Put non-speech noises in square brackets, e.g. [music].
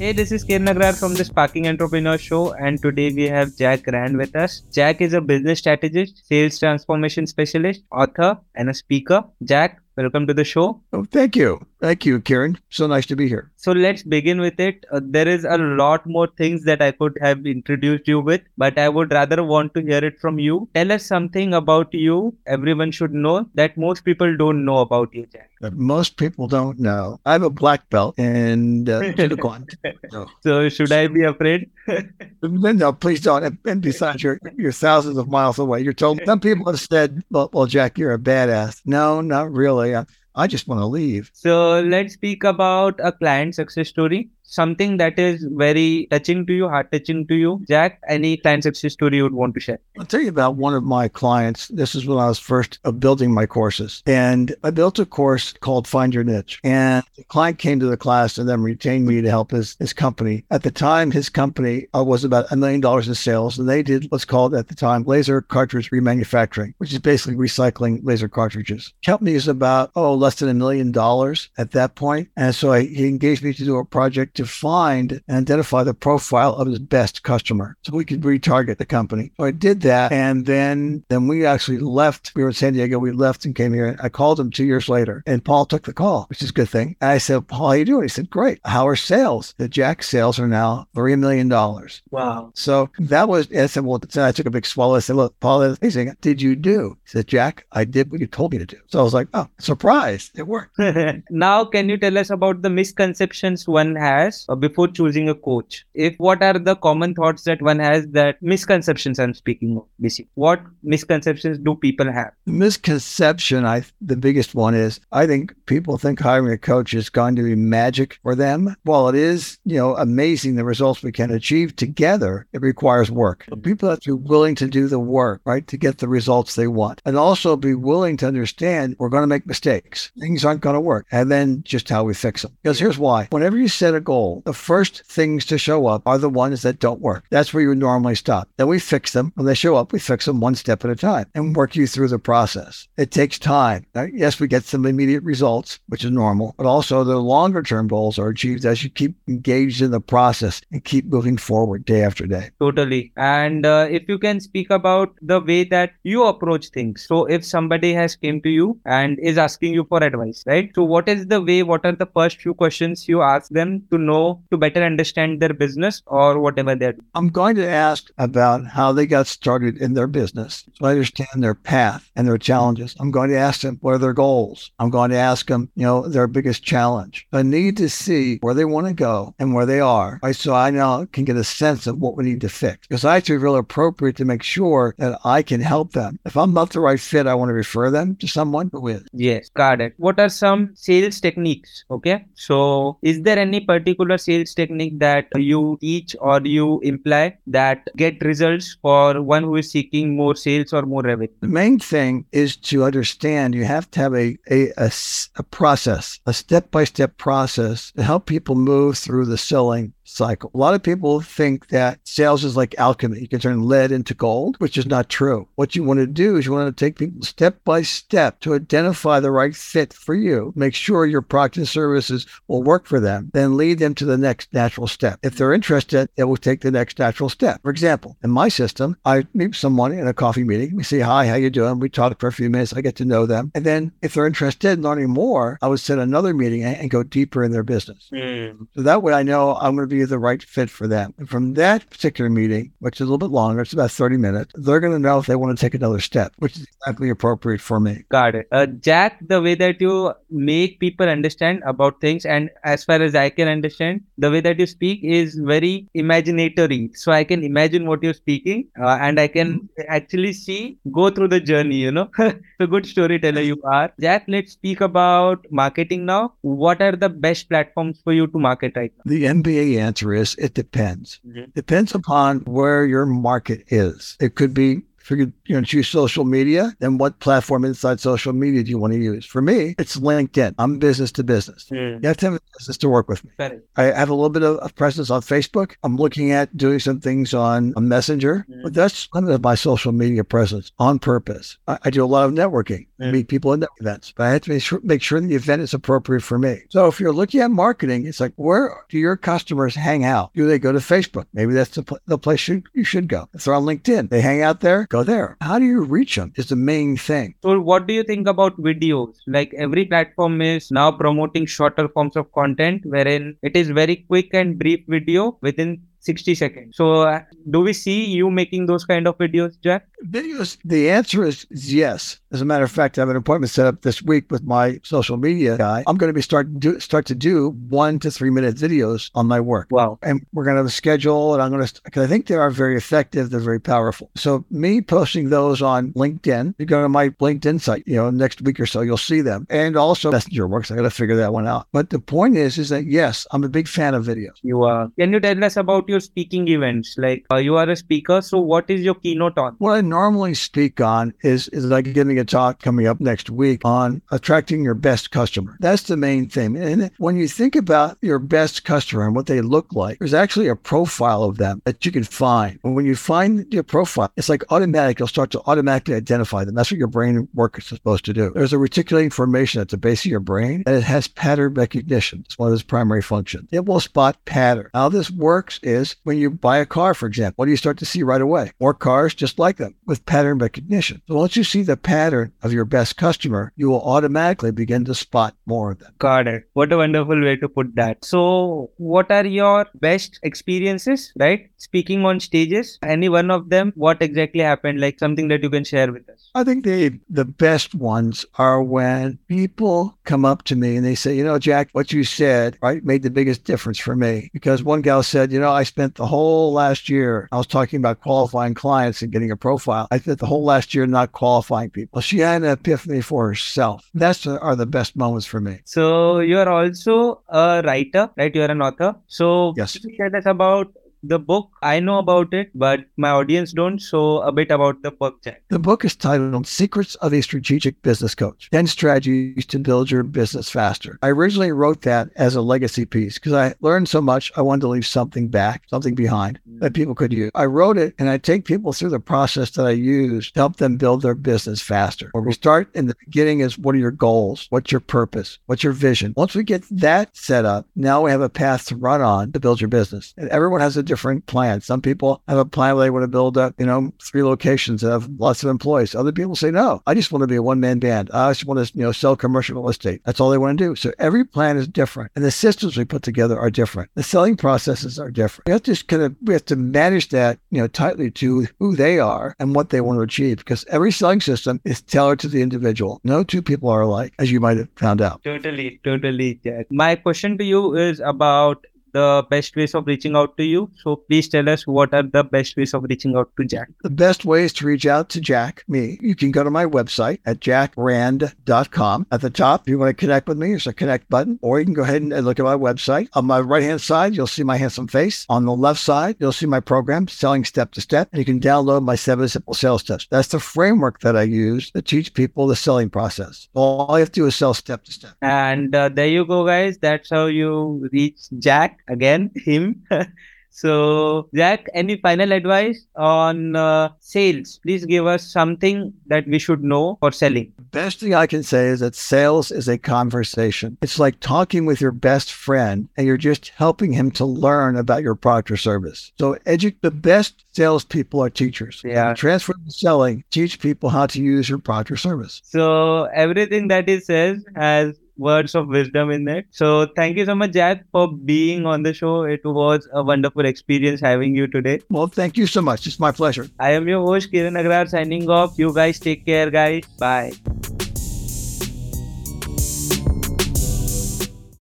Hey, this is Kiran Nagrar from the Sparking Entrepreneur Show, and today we have Jack Rand with us. Jack is a business strategist, sales transformation specialist, author, and a speaker. Jack, welcome to the show. Oh, thank you. Thank you, Kiran. So nice to be here. So let's begin with it. Uh, there is a lot more things that I could have introduced you with, but I would rather want to hear it from you. Tell us something about you everyone should know that most people don't know about you, Jack. Most people don't know. I have a black belt in uh, [laughs] so should I be afraid? [laughs] no, please don't. And, and besides, you're you're thousands of miles away. You're told. Some people have said, "Well, well Jack, you're a badass." No, not really. I, I just want to leave. So let's speak about a client success story something that is very touching to you, heart touching to you. Jack, any client success story you would want to share? I'll tell you about one of my clients. This is when I was first uh, building my courses. And I built a course called Find Your Niche. And the client came to the class and then retained me to help his, his company. At the time, his company uh, was about a million dollars in sales. And they did what's called at the time laser cartridge remanufacturing, which is basically recycling laser cartridges. Company is about, oh, less than a million dollars at that point. And so I, he engaged me to do a project to find and identify the profile of his best customer so we could retarget the company. So I did that. And then, then we actually left. We were in San Diego. We left and came here. I called him two years later and Paul took the call, which is a good thing. And I said, Paul, how you doing? He said, great. How are sales? The Jack sales are now $3 million. Wow. So that was, I said, well, I took a big swallow. I said, look, Paul, that's amazing. Did you do? He said, Jack, I did what you told me to do. So I was like, oh, surprise, It worked. [laughs] now, can you tell us about the misconceptions one has has uh, before choosing a coach? If what are the common thoughts that one has that misconceptions I'm speaking of, basically, what misconceptions do people have? Misconception, I the biggest one is I think people think hiring a coach is going to be magic for them. While it is, you know, amazing the results we can achieve together, it requires work. People have to be willing to do the work, right, to get the results they want, and also be willing to understand we're going to make mistakes. Things aren't going to work, and then just how we fix them. Because here's why: whenever you set a goal the first things to show up are the ones that don't work. That's where you normally stop. Then we fix them. When they show up, we fix them one step at a time and work you through the process. It takes time. Now, yes, we get some immediate results, which is normal, but also the longer term goals are achieved as you keep engaged in the process and keep moving forward day after day. Totally. And uh, if you can speak about the way that you approach things. So if somebody has came to you and is asking you for advice, right? So what is the way, what are the first few questions you ask them to know to better understand their business or whatever they're doing? I'm going to ask about how they got started in their business so I understand their path and their challenges. I'm going to ask them what are their goals. I'm going to ask them, you know, their biggest challenge. I need to see where they want to go and where they are. Right? So I now can get a sense of what we need to fix because I have to be real appropriate to make sure that I can help them. If I'm not the right fit, I want to refer them to someone who is. Yes, got it. What are some sales techniques? Okay. So is there any particular particular sales technique that you teach or you imply that get results for one who is seeking more sales or more revenue? The main thing is to understand you have to have a, a, a, a process, a step by step process to help people move through the selling cycle. A lot of people think that sales is like alchemy. You can turn lead into gold, which is not true. What you want to do is you want to take people step by step to identify the right fit for you, make sure your product and services will work for them, then lead them to the next natural step. If they're interested, they will take the next natural step. For example, in my system, I meet someone in a coffee meeting. We say, hi, how you doing? We talk for a few minutes. I get to know them. And then if they're interested in learning more, I would set another meeting and go deeper in their business. Mm. So that way I know I'm going to be the right fit for them. And from that particular meeting, which is a little bit longer, it's about 30 minutes, they're going to know if they want to take another step, which is exactly appropriate for me. Got it. Uh, Jack, the way that you make people understand about things, and as far as I can understand, the way that you speak is very imaginatory. So I can imagine what you're speaking uh, and I can mm-hmm. actually see, go through the journey, you know. [laughs] a good storyteller you are. Jack, let's speak about marketing now. What are the best platforms for you to market right now? The MBA answer is it depends. Mm-hmm. Depends upon where your market is. It could be You're going to choose social media, then what platform inside social media do you want to use? For me, it's LinkedIn. I'm business to business. Mm. You have to have a business to work with me. I have a little bit of of presence on Facebook. I'm looking at doing some things on a Messenger, Mm. but that's limited my social media presence on purpose. I, I do a lot of networking, Mm. meet people in events, but I have to make sure, make sure the event is appropriate for me. So if you're looking at marketing, it's like, where do your customers hang out? Do they go to Facebook? Maybe that's the, the place you, you should go. If they're on LinkedIn, they hang out there, go there. How do you reach them is the main thing. So, what do you think about videos? Like every platform is now promoting shorter forms of content, wherein it is very quick and brief video within 60 seconds. So, uh, do we see you making those kind of videos, Jack? Videos, the answer is yes. As a matter of fact, I have an appointment set up this week with my social media guy. I'm going to be start do, start to do one to three minute videos on my work. Wow. And we're going to have a schedule, and I'm going to because I think they are very effective. They're very powerful. So me posting those on LinkedIn, you go to my LinkedIn site, you know, next week or so, you'll see them, and also Messenger works. I got to figure that one out. But the point is, is that yes, I'm a big fan of videos. You are. Can you tell us about your speaking events? Like uh, you are a speaker, so what is your keynote on? What I normally speak on is is like giving a talk coming up next week on attracting your best customer. That's the main thing. And when you think about your best customer and what they look like, there's actually a profile of them that you can find. And when you find your profile, it's like automatic. You'll start to automatically identify them. That's what your brain work is supposed to do. There's a reticulating formation at the base of your brain, and it has pattern recognition. It's one of its primary functions. It will spot pattern. How this works is when you buy a car, for example, what do you start to see right away? More cars just like them with pattern recognition. So once you see the pattern of your best customer, you will automatically begin to spot more of them. Got it. What a wonderful way to put that. So, what are your best experiences, right? Speaking on stages, any one of them, what exactly happened? Like something that you can share with us. I think the the best ones are when people come up to me and they say, you know, Jack, what you said, right, made the biggest difference for me. Because one gal said, you know, I spent the whole last year, I was talking about qualifying clients and getting a profile. I spent the whole last year not qualifying people. Well, she had an epiphany for herself. That's the, are the best moments for me. So, you are also a writer, right? You are an author. So, Yes. you tell us about the book? I know about it, but my audience don't. So, a bit about the book, Jack. The book is titled Secrets of a Strategic Business Coach 10 Strategies to Build Your Business Faster. I originally wrote that as a legacy piece because I learned so much. I wanted to leave something back, something behind that people could use. I wrote it and I take people through the process that I use to help them build their business faster. Where we start in the beginning is what are your goals? What's your purpose? What's your vision? Once we get that set up, now we have a path to run on to build your business. And everyone has a different plans. Some people have a plan where they want to build up, you know, three locations that have lots of employees. Other people say, no, I just want to be a one man band. I just want to, you know, sell commercial real estate. That's all they want to do. So every plan is different. And the systems we put together are different. The selling processes are different. We have to kind of, we have to manage that, you know, tightly to who they are and what they want to achieve because every selling system is tailored to the individual. No two people are alike, as you might have found out. Totally, totally. My question to you is about the best ways of reaching out to you. So please tell us what are the best ways of reaching out to Jack. The best way is to reach out to Jack, me. You can go to my website at jackrand.com. At the top, if you want to connect with me, there's a connect button, or you can go ahead and look at my website. On my right hand side, you'll see my handsome face. On the left side, you'll see my program, Selling Step to Step, and you can download my seven simple sales steps. That's the framework that I use to teach people the selling process. All you have to do is sell step to step. And uh, there you go, guys. That's how you reach Jack again, [laughs] him. so, Jack, any final advice on uh, sales? Please give us something that we should know for selling. best thing I can say is that sales is a conversation. It's like talking with your best friend and you're just helping him to learn about your product or service. So edu- the best salespeople are teachers. Yeah. Transfer to selling, teach people how to use your product or service. So, everything that he says has words of wisdom in it. So, thank you so much, Jack, for being on the show. It was a wonderful experience having you today. Well, thank you so much. It's my pleasure. I am your host, Kiran Agrar, signing off. You guys take care, guys. Bye.